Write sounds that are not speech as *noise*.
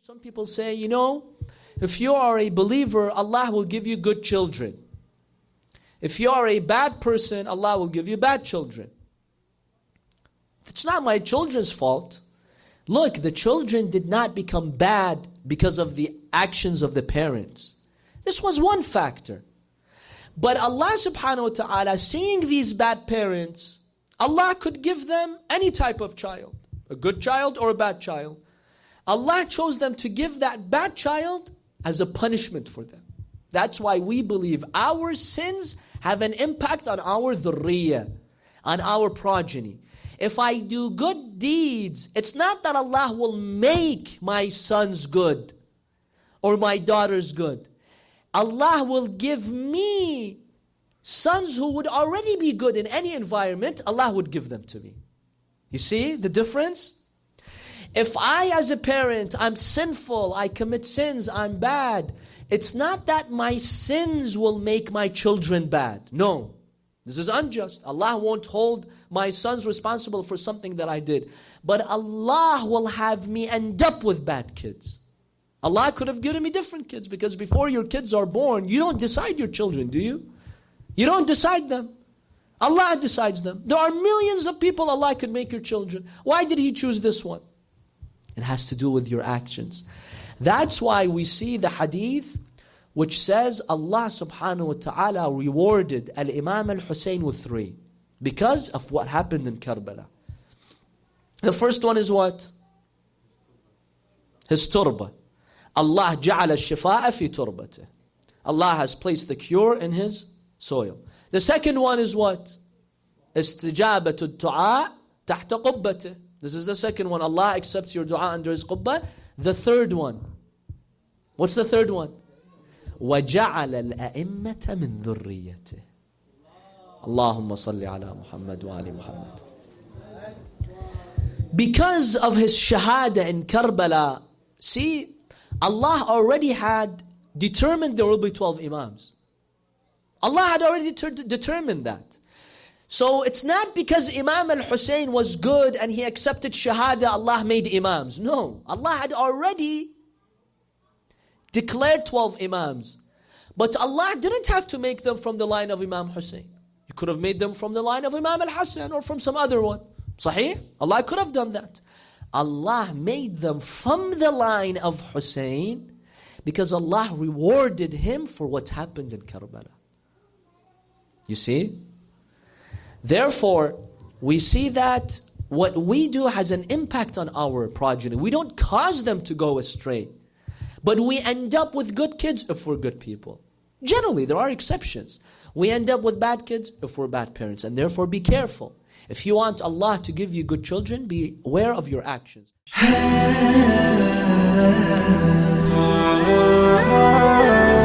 Some people say, you know, if you are a believer, Allah will give you good children. If you are a bad person, Allah will give you bad children. It's not my children's fault. Look, the children did not become bad because of the actions of the parents. This was one factor. But Allah subhanahu wa ta'ala, seeing these bad parents, Allah could give them any type of child, a good child or a bad child. Allah chose them to give that bad child as a punishment for them. That's why we believe our sins have an impact on our dhurriya, on our progeny. If I do good deeds, it's not that Allah will make my sons good or my daughters good. Allah will give me sons who would already be good in any environment, Allah would give them to me. You see the difference? If I, as a parent, I'm sinful, I commit sins, I'm bad, it's not that my sins will make my children bad. No. This is unjust. Allah won't hold my sons responsible for something that I did. But Allah will have me end up with bad kids. Allah could have given me different kids because before your kids are born, you don't decide your children, do you? You don't decide them. Allah decides them. There are millions of people Allah could make your children. Why did He choose this one? It has to do with your actions. That's why we see the hadith which says Allah subhanahu wa ta'ala rewarded Al Imam Al Hussein with three because of what happened in Karbala. The first one is what? His turba. Allah ja'ala shifa'a fi turbati. Allah has placed the cure in his soil. The second one is what? Istijabatu du'a tahta qubbati. This is the second one. Allah accepts your dua under his qubba. The third one. What's the third one? وجعل الأئمة من ذريته اللهم صل على محمد وآل محمد Because of his shahada in Karbala, see, Allah already had determined there will be 12 Imams. Allah had already determined that. So it's not because Imam al Hussein was good and he accepted Shahada, Allah made Imams. No, Allah had already declared 12 Imams. But Allah didn't have to make them from the line of Imam Hussein. He could have made them from the line of Imam al Hassan or from some other one. Sahih? Allah could have done that. Allah made them from the line of Hussein because Allah rewarded him for what happened in Karbala. You see? Therefore, we see that what we do has an impact on our progeny. We don't cause them to go astray. But we end up with good kids if we're good people. Generally, there are exceptions. We end up with bad kids if we're bad parents. And therefore, be careful. If you want Allah to give you good children, be aware of your actions. *laughs*